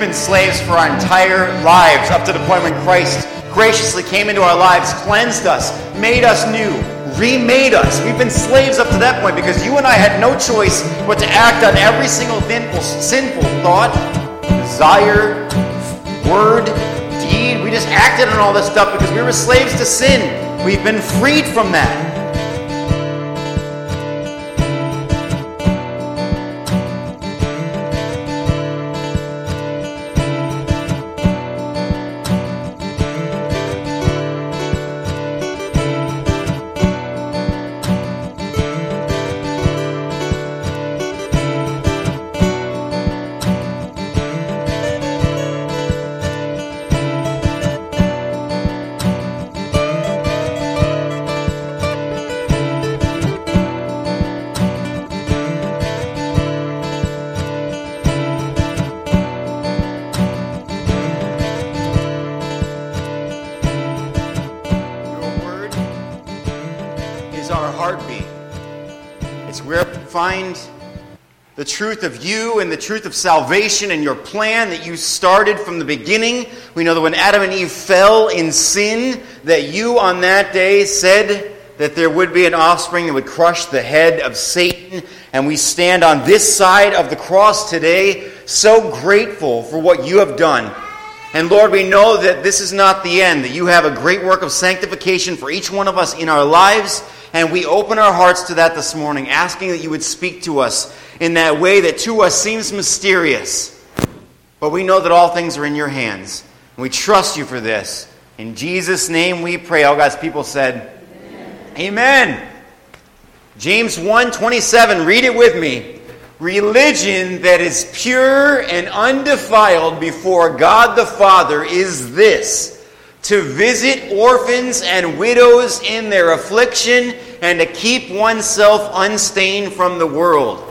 been slaves for our entire lives, up to the point when Christ graciously came into our lives, cleansed us, made us new, remade us. We've been slaves up to that point because you and I had no choice but to act on every single sinful thought, desire, word, deed. We just acted on all this stuff because we were slaves to sin. We've been freed from that. The truth of you and the truth of salvation and your plan that you started from the beginning. We know that when Adam and Eve fell in sin, that you on that day said that there would be an offspring that would crush the head of Satan. And we stand on this side of the cross today, so grateful for what you have done. And Lord, we know that this is not the end, that you have a great work of sanctification for each one of us in our lives. And we open our hearts to that this morning, asking that you would speak to us in that way that to us seems mysterious. But we know that all things are in your hands. And we trust you for this. In Jesus' name we pray. All God's people said, Amen. Amen. James 1 27, read it with me. Religion that is pure and undefiled before God the Father is this to visit orphans and widows in their affliction and to keep oneself unstained from the world.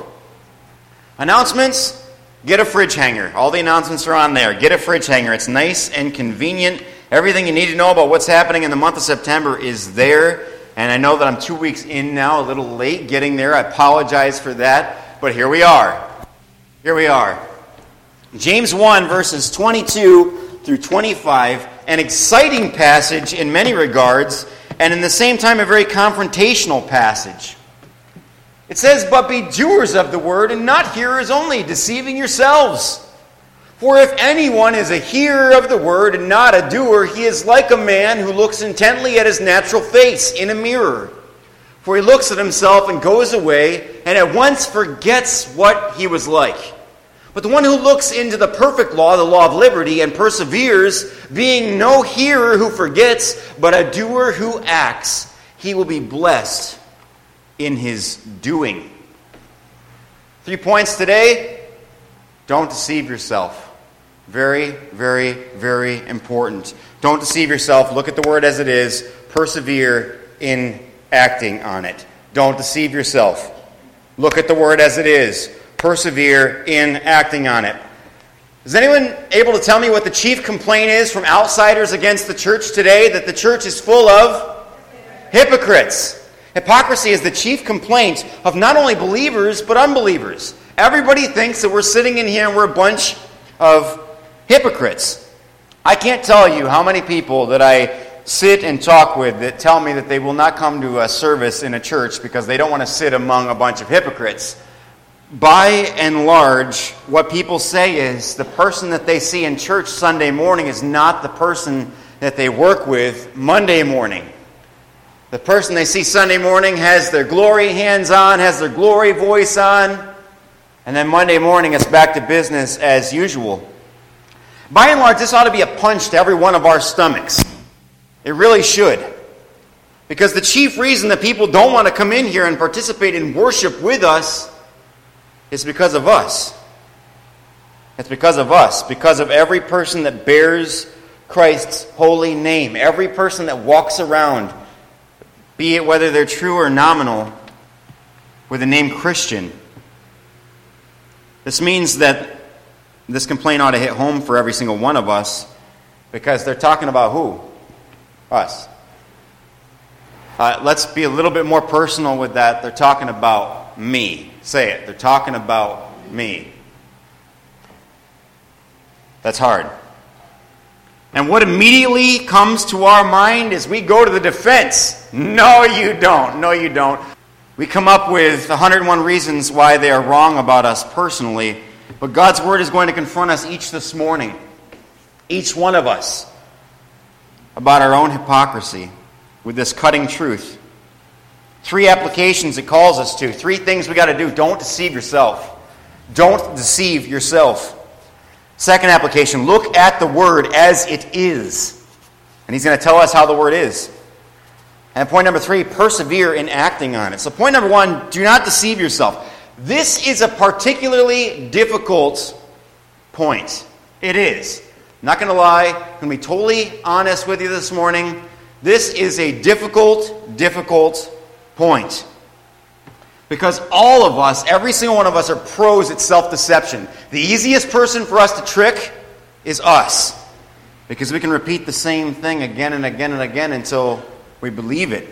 Announcements get a fridge hanger. All the announcements are on there. Get a fridge hanger. It's nice and convenient. Everything you need to know about what's happening in the month of September is there. And I know that I'm two weeks in now, a little late getting there. I apologize for that. But here we are. Here we are. James 1, verses 22 through 25. An exciting passage in many regards, and in the same time, a very confrontational passage. It says, But be doers of the word and not hearers only, deceiving yourselves. For if anyone is a hearer of the word and not a doer, he is like a man who looks intently at his natural face in a mirror. For he looks at himself and goes away and at once forgets what he was like. But the one who looks into the perfect law, the law of liberty, and perseveres, being no hearer who forgets, but a doer who acts, he will be blessed in his doing. Three points today. Don't deceive yourself. Very, very, very important. Don't deceive yourself. Look at the word as it is. Persevere in acting on it. Don't deceive yourself. Look at the word as it is. Persevere in acting on it. Is anyone able to tell me what the chief complaint is from outsiders against the church today? That the church is full of hypocrites. Hypocrisy is the chief complaint of not only believers, but unbelievers. Everybody thinks that we're sitting in here and we're a bunch of hypocrites. I can't tell you how many people that I sit and talk with that tell me that they will not come to a service in a church because they don't want to sit among a bunch of hypocrites. By and large, what people say is the person that they see in church Sunday morning is not the person that they work with Monday morning. The person they see Sunday morning has their glory hands on, has their glory voice on, and then Monday morning it's back to business as usual. By and large, this ought to be a punch to every one of our stomachs. It really should. Because the chief reason that people don't want to come in here and participate in worship with us is because of us. It's because of us, because of every person that bears Christ's holy name, every person that walks around be it whether they're true or nominal, with the name Christian. This means that this complaint ought to hit home for every single one of us because they're talking about who? Us. Uh, let's be a little bit more personal with that. They're talking about me. Say it. They're talking about me. That's hard. And what immediately comes to our mind is we go to the defense. No, you don't. No, you don't. We come up with 101 reasons why they are wrong about us personally, but God's Word is going to confront us each this morning, each one of us, about our own hypocrisy with this cutting truth. Three applications it calls us to. Three things we got to do. Don't deceive yourself. Don't deceive yourself. Second application look at the word as it is. And he's going to tell us how the word is. And point number three, persevere in acting on it. So, point number one, do not deceive yourself. This is a particularly difficult point. It is. I'm not going to lie. I'm going to be totally honest with you this morning. This is a difficult, difficult point. Because all of us, every single one of us, are pros at self deception. The easiest person for us to trick is us. Because we can repeat the same thing again and again and again until we believe it.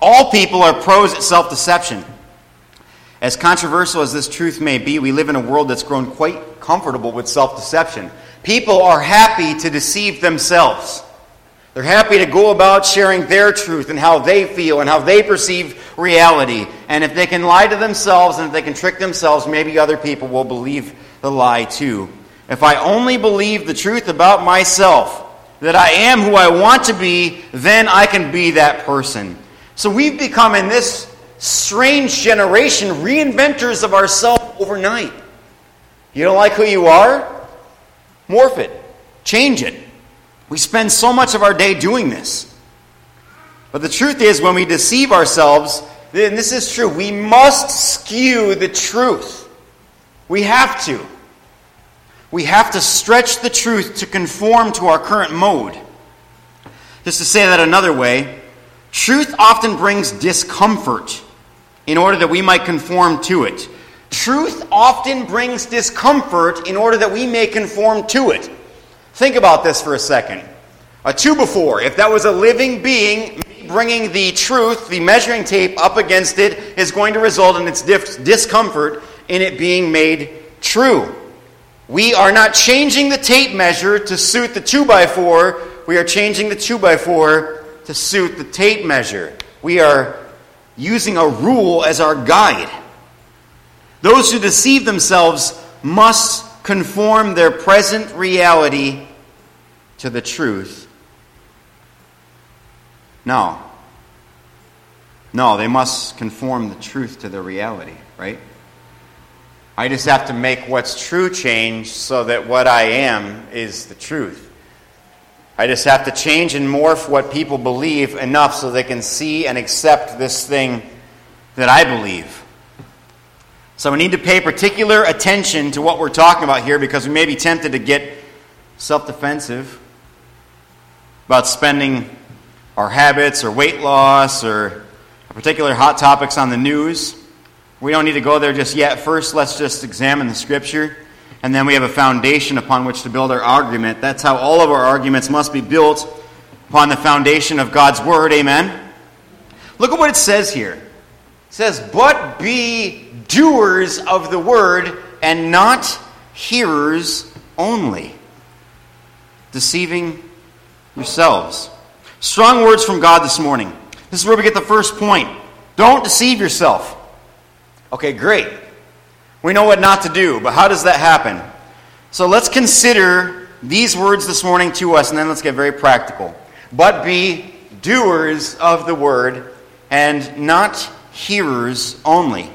All people are pros at self deception. As controversial as this truth may be, we live in a world that's grown quite comfortable with self deception. People are happy to deceive themselves. They're happy to go about sharing their truth and how they feel and how they perceive reality. And if they can lie to themselves and if they can trick themselves, maybe other people will believe the lie too. If I only believe the truth about myself, that I am who I want to be, then I can be that person. So we've become, in this strange generation, reinventors of ourselves overnight. You don't like who you are? Morph it, change it. We spend so much of our day doing this. But the truth is, when we deceive ourselves, and this is true, we must skew the truth. We have to. We have to stretch the truth to conform to our current mode. Just to say that another way, truth often brings discomfort in order that we might conform to it. Truth often brings discomfort in order that we may conform to it. Think about this for a second. A two before, if that was a living being, bringing the truth, the measuring tape up against it, is going to result in its discomfort in it being made true. We are not changing the tape measure to suit the 2 by 4 We are changing the 2 by 4 to suit the tape measure. We are using a rule as our guide. Those who deceive themselves must conform their present reality to the truth. No. No, they must conform the truth to the reality, right? I just have to make what's true change so that what I am is the truth. I just have to change and morph what people believe enough so they can see and accept this thing that I believe. So we need to pay particular attention to what we're talking about here because we may be tempted to get self defensive about spending our habits or weight loss or particular hot topics on the news. We don't need to go there just yet. First, let's just examine the scripture, and then we have a foundation upon which to build our argument. That's how all of our arguments must be built upon the foundation of God's word. Amen. Look at what it says here. It says, But be doers of the word and not hearers only, deceiving yourselves. Strong words from God this morning. This is where we get the first point. Don't deceive yourself. Okay, great. We know what not to do, but how does that happen? So let's consider these words this morning to us, and then let's get very practical. But be doers of the word and not hearers only.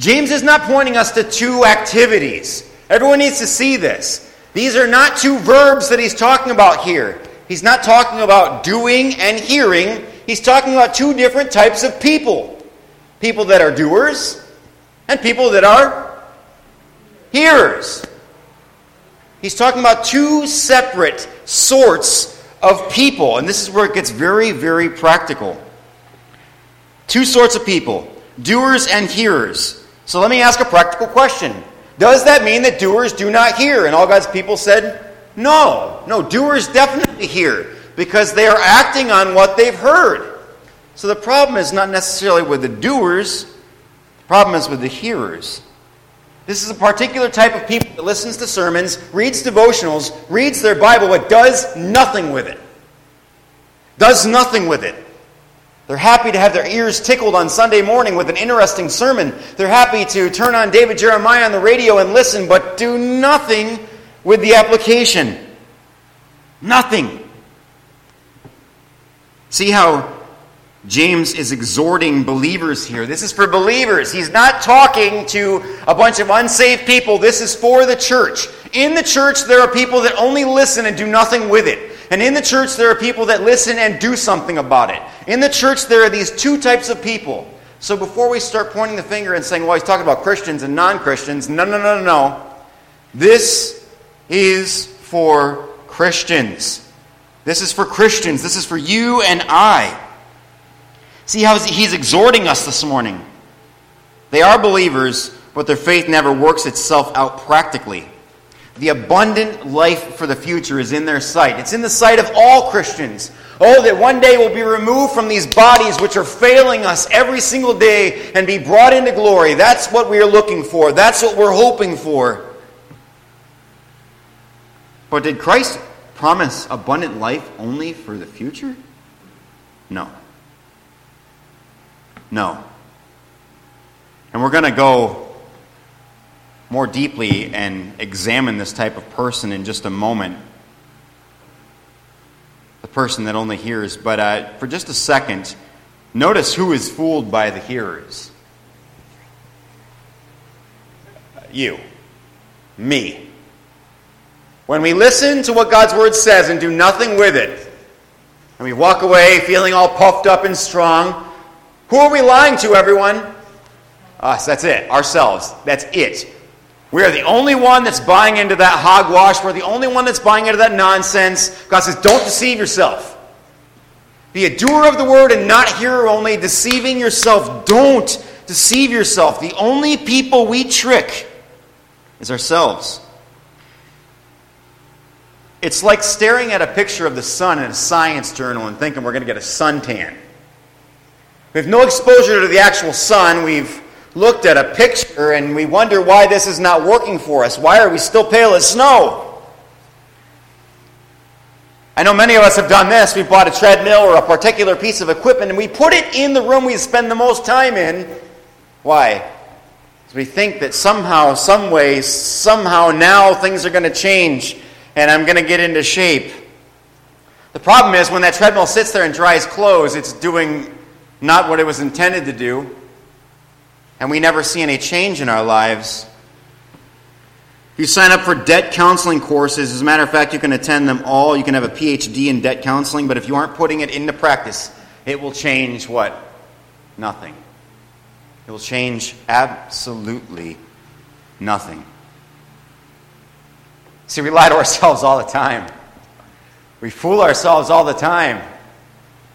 James is not pointing us to two activities. Everyone needs to see this. These are not two verbs that he's talking about here. He's not talking about doing and hearing. He's talking about two different types of people people that are doers and people that are hearers. He's talking about two separate sorts of people. And this is where it gets very, very practical. Two sorts of people doers and hearers. So let me ask a practical question. Does that mean that doers do not hear? And all God's people said, no. No, doers definitely hear because they are acting on what they've heard. So the problem is not necessarily with the doers, the problem is with the hearers. This is a particular type of people that listens to sermons, reads devotionals, reads their Bible, but does nothing with it. Does nothing with it. They're happy to have their ears tickled on Sunday morning with an interesting sermon. They're happy to turn on David Jeremiah on the radio and listen, but do nothing with the application. Nothing. See how James is exhorting believers here. This is for believers. He's not talking to a bunch of unsaved people. This is for the church. In the church, there are people that only listen and do nothing with it. And in the church, there are people that listen and do something about it. In the church, there are these two types of people. So before we start pointing the finger and saying, well, he's talking about Christians and non Christians, no, no, no, no, no. This is for Christians. This is for Christians. This is for you and I. See how he's exhorting us this morning. They are believers, but their faith never works itself out practically. The abundant life for the future is in their sight. It's in the sight of all Christians. Oh, that one day we'll be removed from these bodies which are failing us every single day and be brought into glory. That's what we are looking for. That's what we're hoping for. But did Christ promise abundant life only for the future? No. No. And we're going to go more deeply and examine this type of person in just a moment. The person that only hears. But uh, for just a second, notice who is fooled by the hearers. You. Me. When we listen to what God's Word says and do nothing with it, and we walk away feeling all puffed up and strong, who are we lying to, everyone? Us, that's it. Ourselves. That's it. We are the only one that's buying into that hogwash. We're the only one that's buying into that nonsense. God says, don't deceive yourself. Be a doer of the word and not hearer only, deceiving yourself. Don't deceive yourself. The only people we trick is ourselves. It's like staring at a picture of the sun in a science journal and thinking we're going to get a suntan. We have no exposure to the actual sun. We've looked at a picture and we wonder why this is not working for us. Why are we still pale as snow? I know many of us have done this. We bought a treadmill or a particular piece of equipment and we put it in the room we spend the most time in. Why? Because we think that somehow, some way, somehow now things are going to change and I'm going to get into shape. The problem is when that treadmill sits there and dries clothes, it's doing not what it was intended to do, and we never see any change in our lives. If you sign up for debt counseling courses, as a matter of fact, you can attend them all. You can have a PhD in debt counseling, but if you aren't putting it into practice, it will change what? Nothing. It will change absolutely nothing. See, we lie to ourselves all the time. We fool ourselves all the time.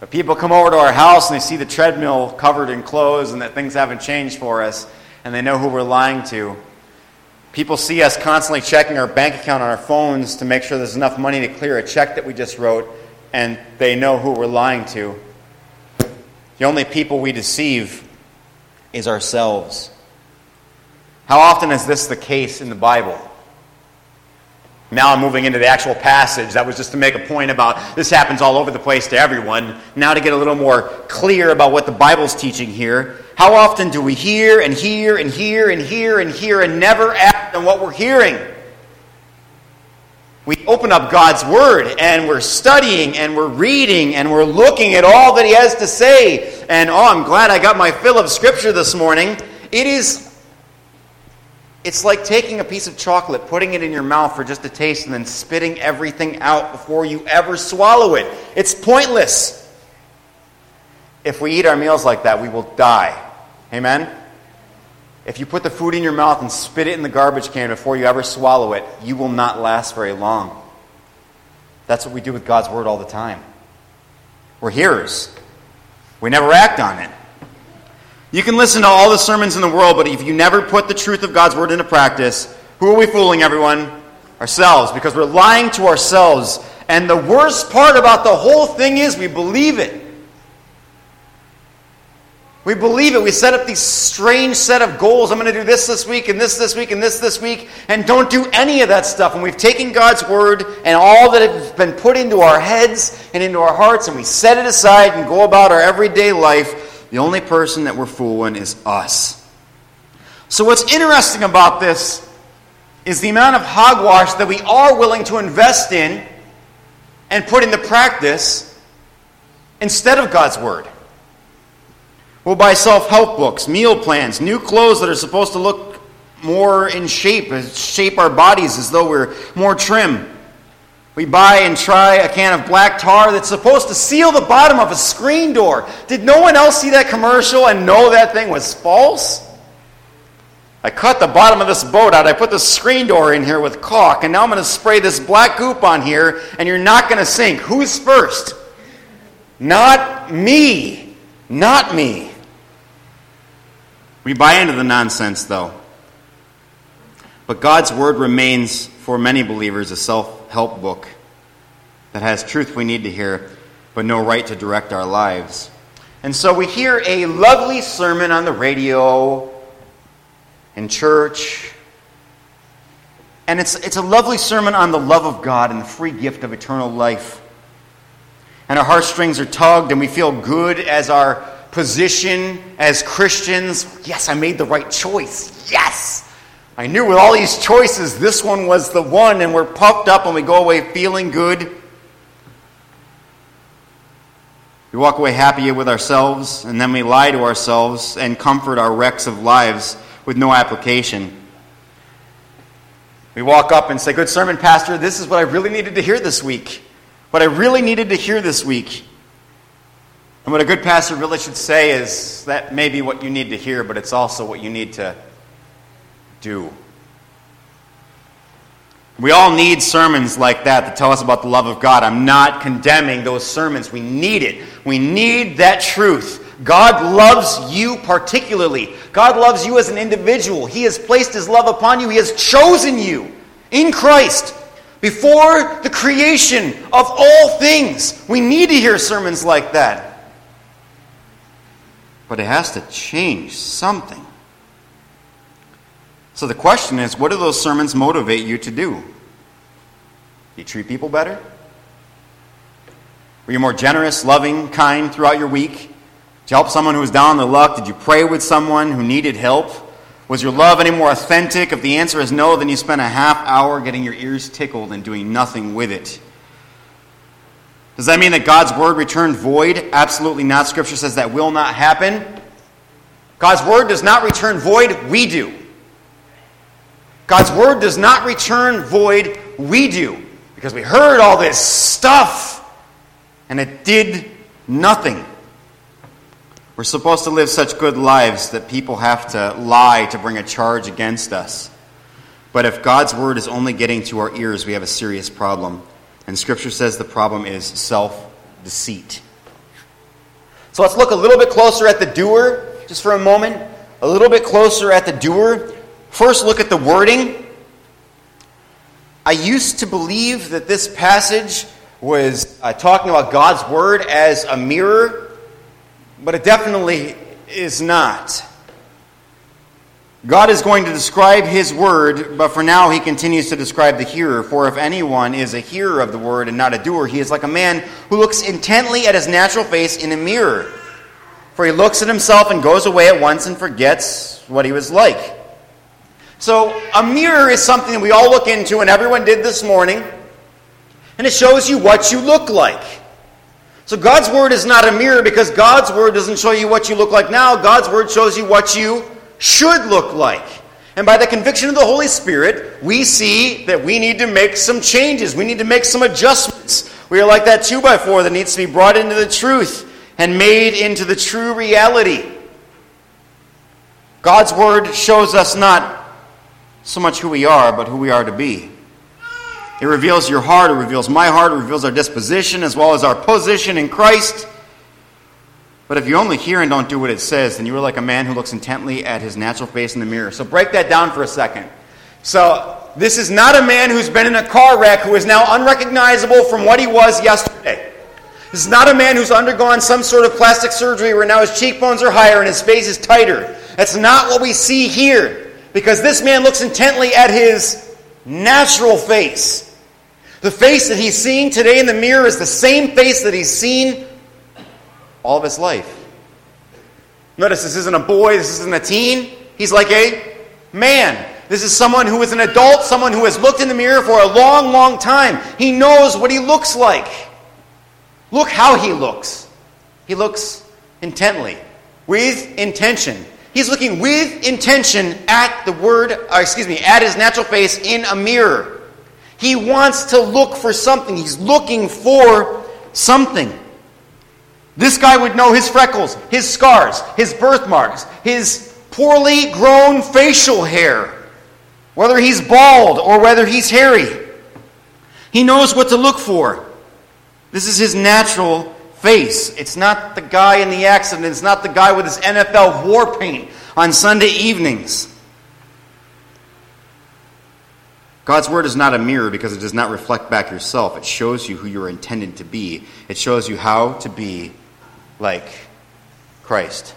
But people come over to our house and they see the treadmill covered in clothes and that things haven't changed for us, and they know who we're lying to. People see us constantly checking our bank account on our phones to make sure there's enough money to clear a check that we just wrote, and they know who we're lying to. The only people we deceive is ourselves. How often is this the case in the Bible? Now I'm moving into the actual passage. That was just to make a point about this happens all over the place to everyone. Now to get a little more clear about what the Bible's teaching here. How often do we hear and hear and hear and hear and hear and never act on what we're hearing? We open up God's Word and we're studying and we're reading and we're looking at all that He has to say. And oh, I'm glad I got my fill of Scripture this morning. It is it's like taking a piece of chocolate, putting it in your mouth for just a taste, and then spitting everything out before you ever swallow it. It's pointless. If we eat our meals like that, we will die. Amen? If you put the food in your mouth and spit it in the garbage can before you ever swallow it, you will not last very long. That's what we do with God's Word all the time. We're hearers, we never act on it. You can listen to all the sermons in the world, but if you never put the truth of God's word into practice, who are we fooling, everyone? Ourselves, because we're lying to ourselves. And the worst part about the whole thing is we believe it. We believe it. We set up these strange set of goals. I'm going to do this this week, and this this week, and this this week, and don't do any of that stuff. And we've taken God's word and all that has been put into our heads and into our hearts, and we set it aside and go about our everyday life. The only person that we're fooling is us. So, what's interesting about this is the amount of hogwash that we are willing to invest in and put into practice instead of God's word. We'll buy self help books, meal plans, new clothes that are supposed to look more in shape, shape our bodies as though we're more trim. We buy and try a can of black tar that's supposed to seal the bottom of a screen door. Did no one else see that commercial and know that thing was false? I cut the bottom of this boat out. I put the screen door in here with caulk, and now I'm going to spray this black goop on here, and you're not going to sink. Who's first? Not me. Not me. We buy into the nonsense, though. But God's Word remains, for many believers, a self help book that has truth we need to hear, but no right to direct our lives. And so we hear a lovely sermon on the radio, in church, and it's, it's a lovely sermon on the love of God and the free gift of eternal life. And our heartstrings are tugged, and we feel good as our position as Christians. Yes, I made the right choice. Yes! I knew with all these choices, this one was the one, and we're puffed up and we go away feeling good. We walk away happy with ourselves, and then we lie to ourselves and comfort our wrecks of lives with no application. We walk up and say, Good sermon, Pastor. This is what I really needed to hear this week. What I really needed to hear this week. And what a good pastor really should say is that may be what you need to hear, but it's also what you need to do. We all need sermons like that to tell us about the love of God. I'm not condemning those sermons. We need it. We need that truth. God loves you particularly. God loves you as an individual. He has placed His love upon you. He has chosen you in Christ before the creation of all things. We need to hear sermons like that. But it has to change something. So the question is what do those sermons motivate you to do? Do you treat people better? Were you more generous, loving, kind throughout your week? Did you help someone who was down on their luck? Did you pray with someone who needed help? Was your love any more authentic? If the answer is no, then you spent a half hour getting your ears tickled and doing nothing with it. Does that mean that God's word returned void? Absolutely not. Scripture says that will not happen. God's word does not return void, we do. God's word does not return void, we do. Because we heard all this stuff and it did nothing. We're supposed to live such good lives that people have to lie to bring a charge against us. But if God's word is only getting to our ears, we have a serious problem. And Scripture says the problem is self deceit. So let's look a little bit closer at the doer, just for a moment. A little bit closer at the doer. First, look at the wording. I used to believe that this passage was uh, talking about God's word as a mirror, but it definitely is not. God is going to describe his word, but for now he continues to describe the hearer. For if anyone is a hearer of the word and not a doer, he is like a man who looks intently at his natural face in a mirror. For he looks at himself and goes away at once and forgets what he was like. So, a mirror is something that we all look into, and everyone did this morning, and it shows you what you look like. So, God's word is not a mirror because God's word doesn't show you what you look like now. God's word shows you what you should look like. And by the conviction of the Holy Spirit, we see that we need to make some changes. We need to make some adjustments. We are like that 2 by 4 that needs to be brought into the truth and made into the true reality. God's Word shows us not so much who we are, but who we are to be. It reveals your heart, it reveals my heart, it reveals our disposition as well as our position in Christ. But if you only hear and don't do what it says, then you are like a man who looks intently at his natural face in the mirror. So break that down for a second. So this is not a man who's been in a car wreck who is now unrecognizable from what he was yesterday. This is not a man who's undergone some sort of plastic surgery where now his cheekbones are higher and his face is tighter. That's not what we see here. Because this man looks intently at his natural face. The face that he's seeing today in the mirror is the same face that he's seen all of his life. Notice this isn't a boy, this isn't a teen. He's like a man. This is someone who is an adult, someone who has looked in the mirror for a long, long time. He knows what he looks like. Look how he looks. He looks intently, with intention. He's looking with intention at the word, uh, excuse me, at his natural face in a mirror. He wants to look for something. He's looking for something. This guy would know his freckles, his scars, his birthmarks, his poorly grown facial hair, whether he's bald or whether he's hairy. He knows what to look for. This is his natural face. It's not the guy in the accident, it's not the guy with his NFL war paint on Sunday evenings. God's Word is not a mirror because it does not reflect back yourself. It shows you who you're intended to be, it shows you how to be like Christ.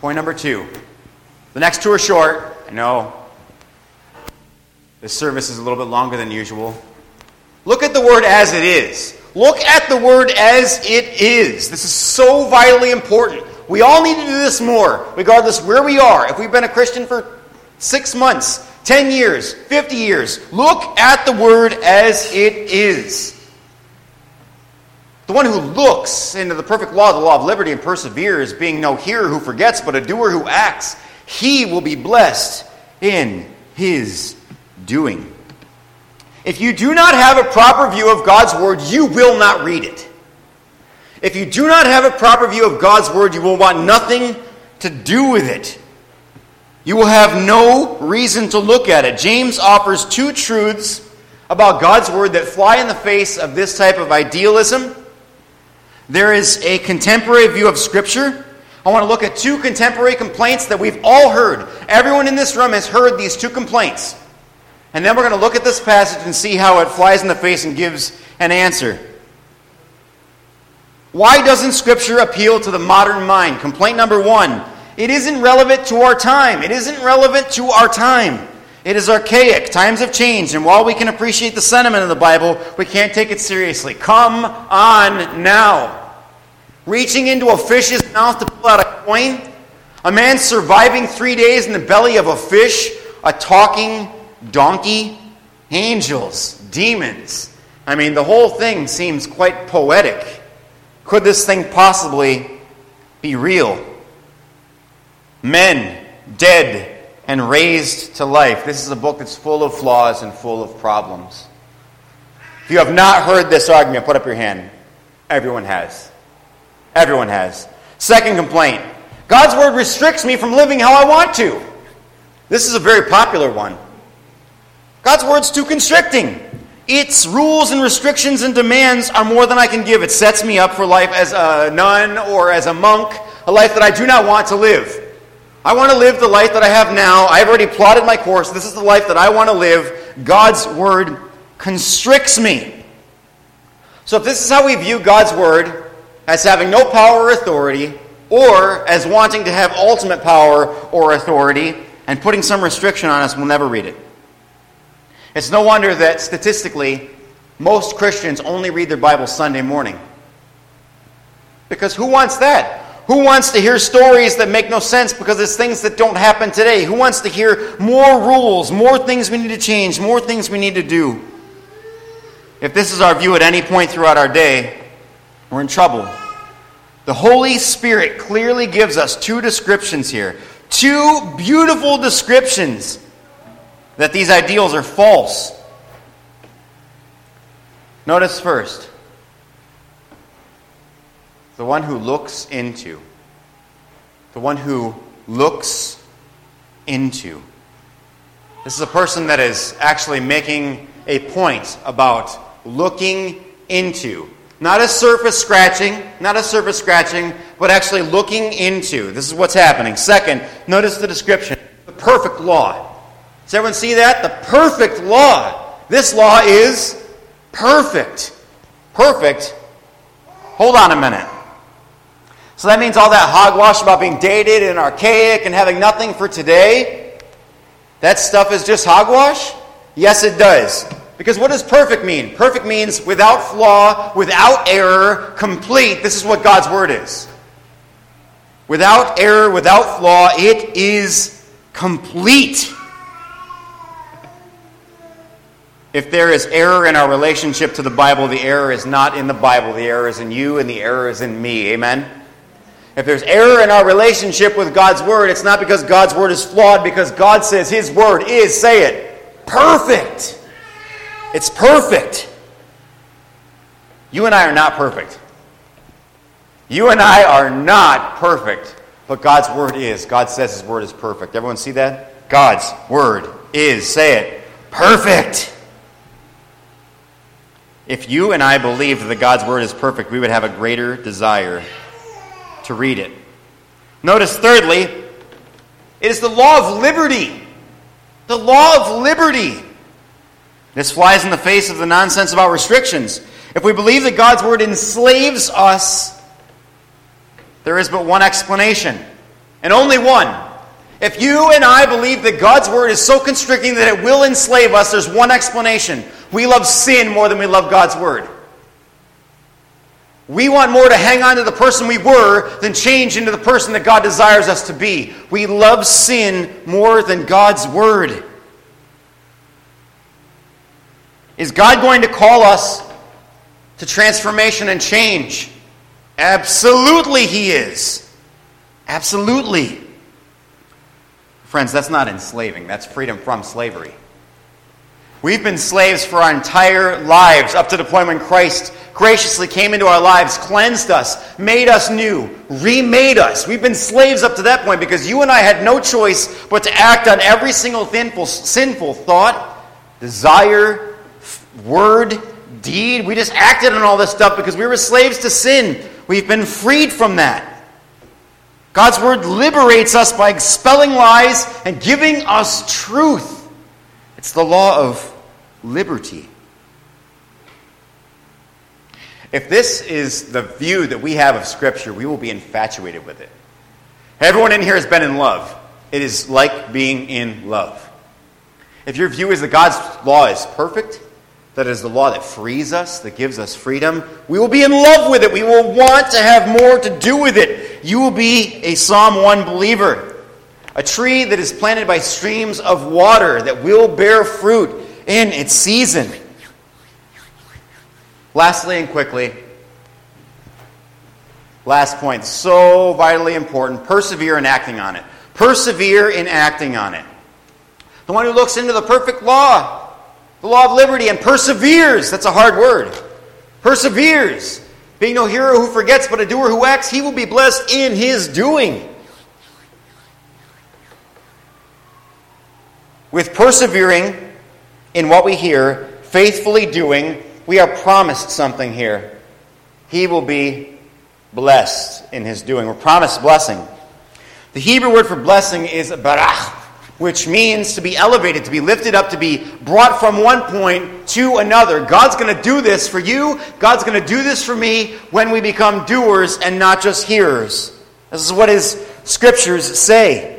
Point number two. The next two are short. I know this service is a little bit longer than usual. Look at the word as it is. Look at the word as it is. This is so vitally important. We all need to do this more, regardless where we are. If we've been a Christian for six months, 10 years, 50 years, look at the word as it is. The one who looks into the perfect law, the law of liberty, and perseveres, being no hearer who forgets, but a doer who acts, he will be blessed in his doing. If you do not have a proper view of God's word, you will not read it. If you do not have a proper view of God's word, you will want nothing to do with it. You will have no reason to look at it. James offers two truths about God's word that fly in the face of this type of idealism. There is a contemporary view of Scripture. I want to look at two contemporary complaints that we've all heard. Everyone in this room has heard these two complaints. And then we're going to look at this passage and see how it flies in the face and gives an answer. Why doesn't Scripture appeal to the modern mind? Complaint number one it isn't relevant to our time. It isn't relevant to our time. It is archaic. Times have changed. And while we can appreciate the sentiment of the Bible, we can't take it seriously. Come on now. Reaching into a fish's mouth to pull out a coin, a man surviving three days in the belly of a fish, a talking donkey, angels, demons. I mean, the whole thing seems quite poetic. Could this thing possibly be real? Men dead and raised to life. This is a book that's full of flaws and full of problems. If you have not heard this argument, put up your hand. Everyone has. Everyone has. Second complaint God's word restricts me from living how I want to. This is a very popular one. God's word's too constricting. Its rules and restrictions and demands are more than I can give. It sets me up for life as a nun or as a monk, a life that I do not want to live. I want to live the life that I have now. I've already plotted my course. This is the life that I want to live. God's word constricts me. So if this is how we view God's word as having no power or authority, or as wanting to have ultimate power or authority and putting some restriction on us, we'll never read it. It's no wonder that statistically, most Christians only read their Bible Sunday morning. Because who wants that? Who wants to hear stories that make no sense because it's things that don't happen today? Who wants to hear more rules, more things we need to change, more things we need to do? If this is our view at any point throughout our day, we're in trouble. The Holy Spirit clearly gives us two descriptions here. Two beautiful descriptions that these ideals are false. Notice first the one who looks into. The one who looks into. This is a person that is actually making a point about looking into. Not a surface scratching, not a surface scratching, but actually looking into. This is what's happening. Second, notice the description the perfect law. Does everyone see that? The perfect law. This law is perfect. Perfect Hold on a minute. So that means all that hogwash about being dated and archaic and having nothing for today, that stuff is just hogwash? Yes, it does. Because what does perfect mean? Perfect means without flaw, without error, complete. This is what God's word is. Without error, without flaw, it is complete. If there is error in our relationship to the Bible, the error is not in the Bible. The error is in you, and the error is in me. Amen? If there's error in our relationship with God's Word, it's not because God's Word is flawed, because God says His Word is, say it, perfect. It's perfect. You and I are not perfect. You and I are not perfect, but God's Word is. God says His Word is perfect. Everyone see that? God's Word is, say it, perfect. If you and I believed that God's Word is perfect, we would have a greater desire to read it. Notice, thirdly, it is the law of liberty. The law of liberty. This flies in the face of the nonsense about restrictions. If we believe that God's Word enslaves us, there is but one explanation, and only one. If you and I believe that God's Word is so constricting that it will enslave us, there's one explanation. We love sin more than we love God's Word. We want more to hang on to the person we were than change into the person that God desires us to be. We love sin more than God's Word. Is God going to call us to transformation and change? Absolutely, He is. Absolutely. Friends, that's not enslaving, that's freedom from slavery. We've been slaves for our entire lives up to the point when Christ graciously came into our lives, cleansed us, made us new, remade us. We've been slaves up to that point because you and I had no choice but to act on every single sinful, sinful thought, desire, word, deed. We just acted on all this stuff because we were slaves to sin. We've been freed from that. God's word liberates us by expelling lies and giving us truth. It's the law of liberty. If this is the view that we have of Scripture, we will be infatuated with it. Everyone in here has been in love. It is like being in love. If your view is that God's law is perfect, that is the law that frees us, that gives us freedom, we will be in love with it. We will want to have more to do with it. You will be a Psalm 1 believer, a tree that is planted by streams of water that will bear fruit in its season. Lastly and quickly, last point, so vitally important persevere in acting on it. Persevere in acting on it. The one who looks into the perfect law, the law of liberty, and perseveres that's a hard word. Perseveres. Being no hero who forgets, but a doer who acts, he will be blessed in his doing. With persevering, in what we hear, faithfully doing, we are promised something here. He will be blessed in his doing. We're promised blessing. The Hebrew word for blessing is barach, which means to be elevated, to be lifted up, to be brought from one point to another. God's going to do this for you. God's going to do this for me when we become doers and not just hearers. This is what his scriptures say.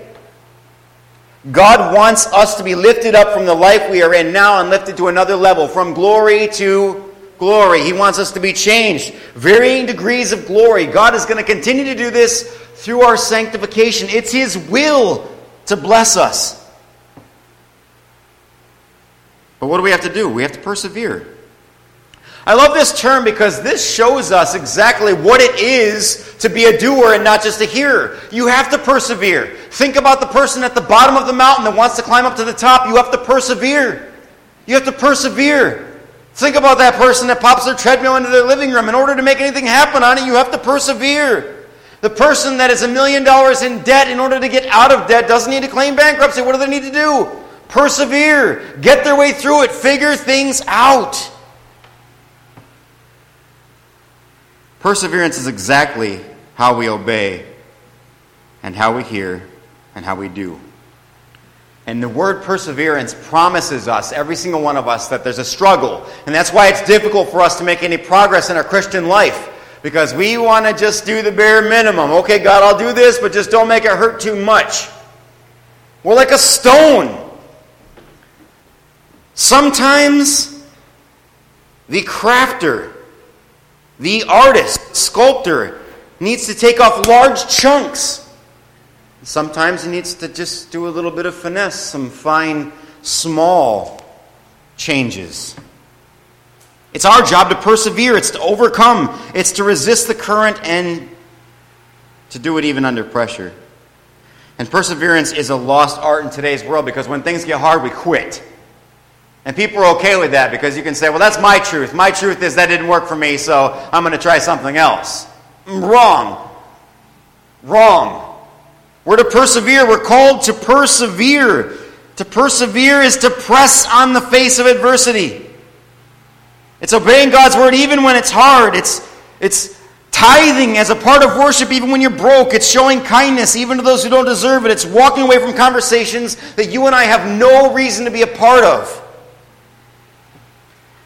God wants us to be lifted up from the life we are in now and lifted to another level, from glory to glory. He wants us to be changed. Varying degrees of glory. God is going to continue to do this through our sanctification. It's His will to bless us. But what do we have to do? We have to persevere. I love this term because this shows us exactly what it is to be a doer and not just a hearer. You have to persevere. Think about the person at the bottom of the mountain that wants to climb up to the top. You have to persevere. You have to persevere. Think about that person that pops their treadmill into their living room. In order to make anything happen on it, you have to persevere. The person that is a million dollars in debt, in order to get out of debt, doesn't need to claim bankruptcy. What do they need to do? Persevere. Get their way through it. Figure things out. Perseverance is exactly how we obey and how we hear and how we do. And the word perseverance promises us, every single one of us, that there's a struggle. And that's why it's difficult for us to make any progress in our Christian life. Because we want to just do the bare minimum. Okay, God, I'll do this, but just don't make it hurt too much. We're like a stone. Sometimes the crafter, the artist, sculptor needs to take off large chunks. Sometimes he needs to just do a little bit of finesse, some fine, small changes. It's our job to persevere, it's to overcome, it's to resist the current and to do it even under pressure. And perseverance is a lost art in today's world because when things get hard, we quit. And people are okay with that because you can say, well, that's my truth. My truth is that didn't work for me, so I'm going to try something else. Mm, wrong. Wrong. We're to persevere. We're called to persevere. To persevere is to press on the face of adversity. It's obeying God's word even when it's hard. It's, it's tithing as a part of worship even when you're broke. It's showing kindness even to those who don't deserve it. It's walking away from conversations that you and I have no reason to be a part of.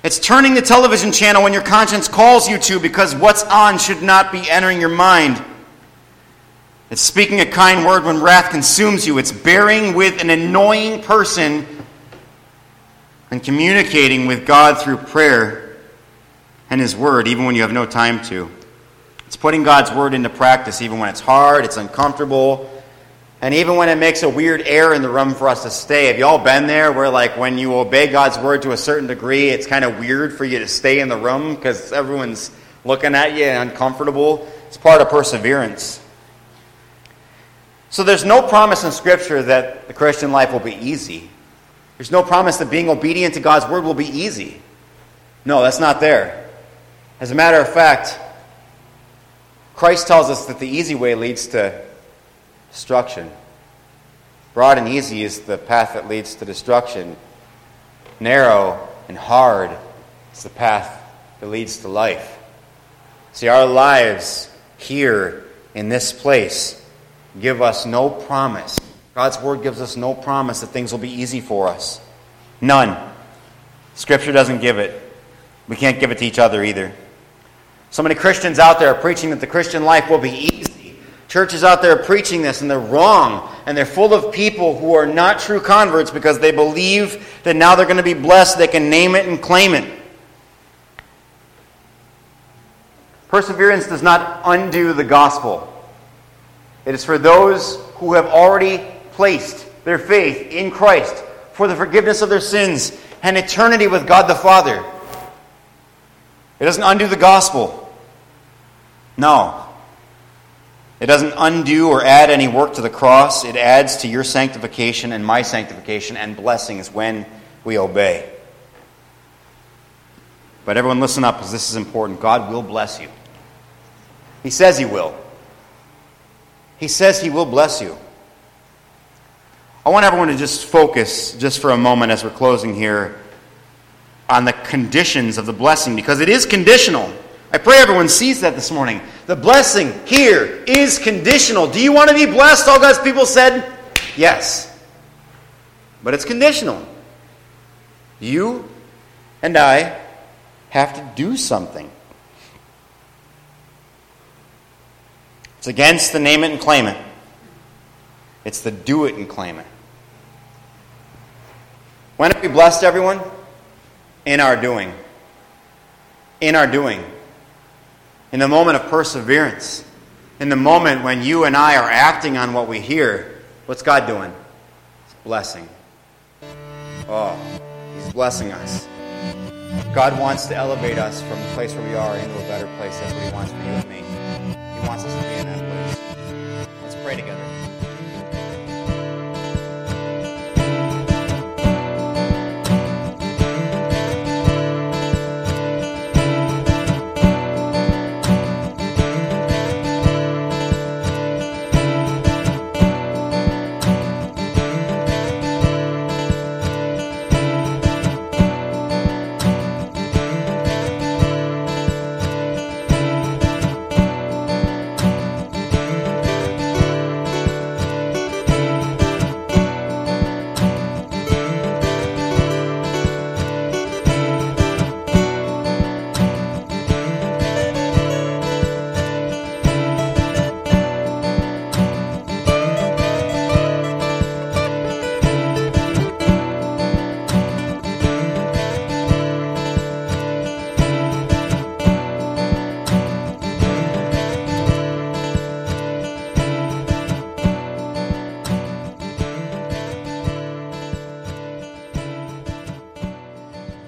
It's turning the television channel when your conscience calls you to because what's on should not be entering your mind. It's speaking a kind word when wrath consumes you. It's bearing with an annoying person and communicating with God through prayer and His Word, even when you have no time to. It's putting God's Word into practice, even when it's hard, it's uncomfortable, and even when it makes a weird air in the room for us to stay. Have you all been there where, like, when you obey God's Word to a certain degree, it's kind of weird for you to stay in the room because everyone's looking at you and uncomfortable? It's part of perseverance. So there's no promise in Scripture that the Christian life will be easy. There's no promise that being obedient to God's word will be easy. No, that's not there. As a matter of fact, Christ tells us that the easy way leads to destruction. Broad and easy is the path that leads to destruction. Narrow and hard is the path that leads to life. See, our lives here in this place give us no promise. God's word gives us no promise that things will be easy for us. None. Scripture doesn't give it. We can't give it to each other either. So many Christians out there are preaching that the Christian life will be easy. Churches out there are preaching this, and they're wrong. And they're full of people who are not true converts because they believe that now they're going to be blessed, they can name it and claim it. Perseverance does not undo the gospel. It is for those who have already placed their faith in Christ for the forgiveness of their sins and eternity with God the Father. It doesn't undo the gospel. No. It doesn't undo or add any work to the cross. It adds to your sanctification and my sanctification and blessings when we obey. But everyone, listen up because this is important. God will bless you. He says He will. He says He will bless you. I want everyone to just focus, just for a moment as we're closing here, on the conditions of the blessing because it is conditional. I pray everyone sees that this morning. The blessing here is conditional. Do you want to be blessed? All God's people said, yes. But it's conditional. You and I have to do something. It's against the name it and claim it. It's the do it and claim it. When are we blessed, everyone? In our doing. In our doing. In the moment of perseverance. In the moment when you and I are acting on what we hear, what's God doing? He's blessing. Oh, He's blessing us. God wants to elevate us from the place where we are into a better place. That's what He wants for you and me. He wants us to be in that place. Let's pray together.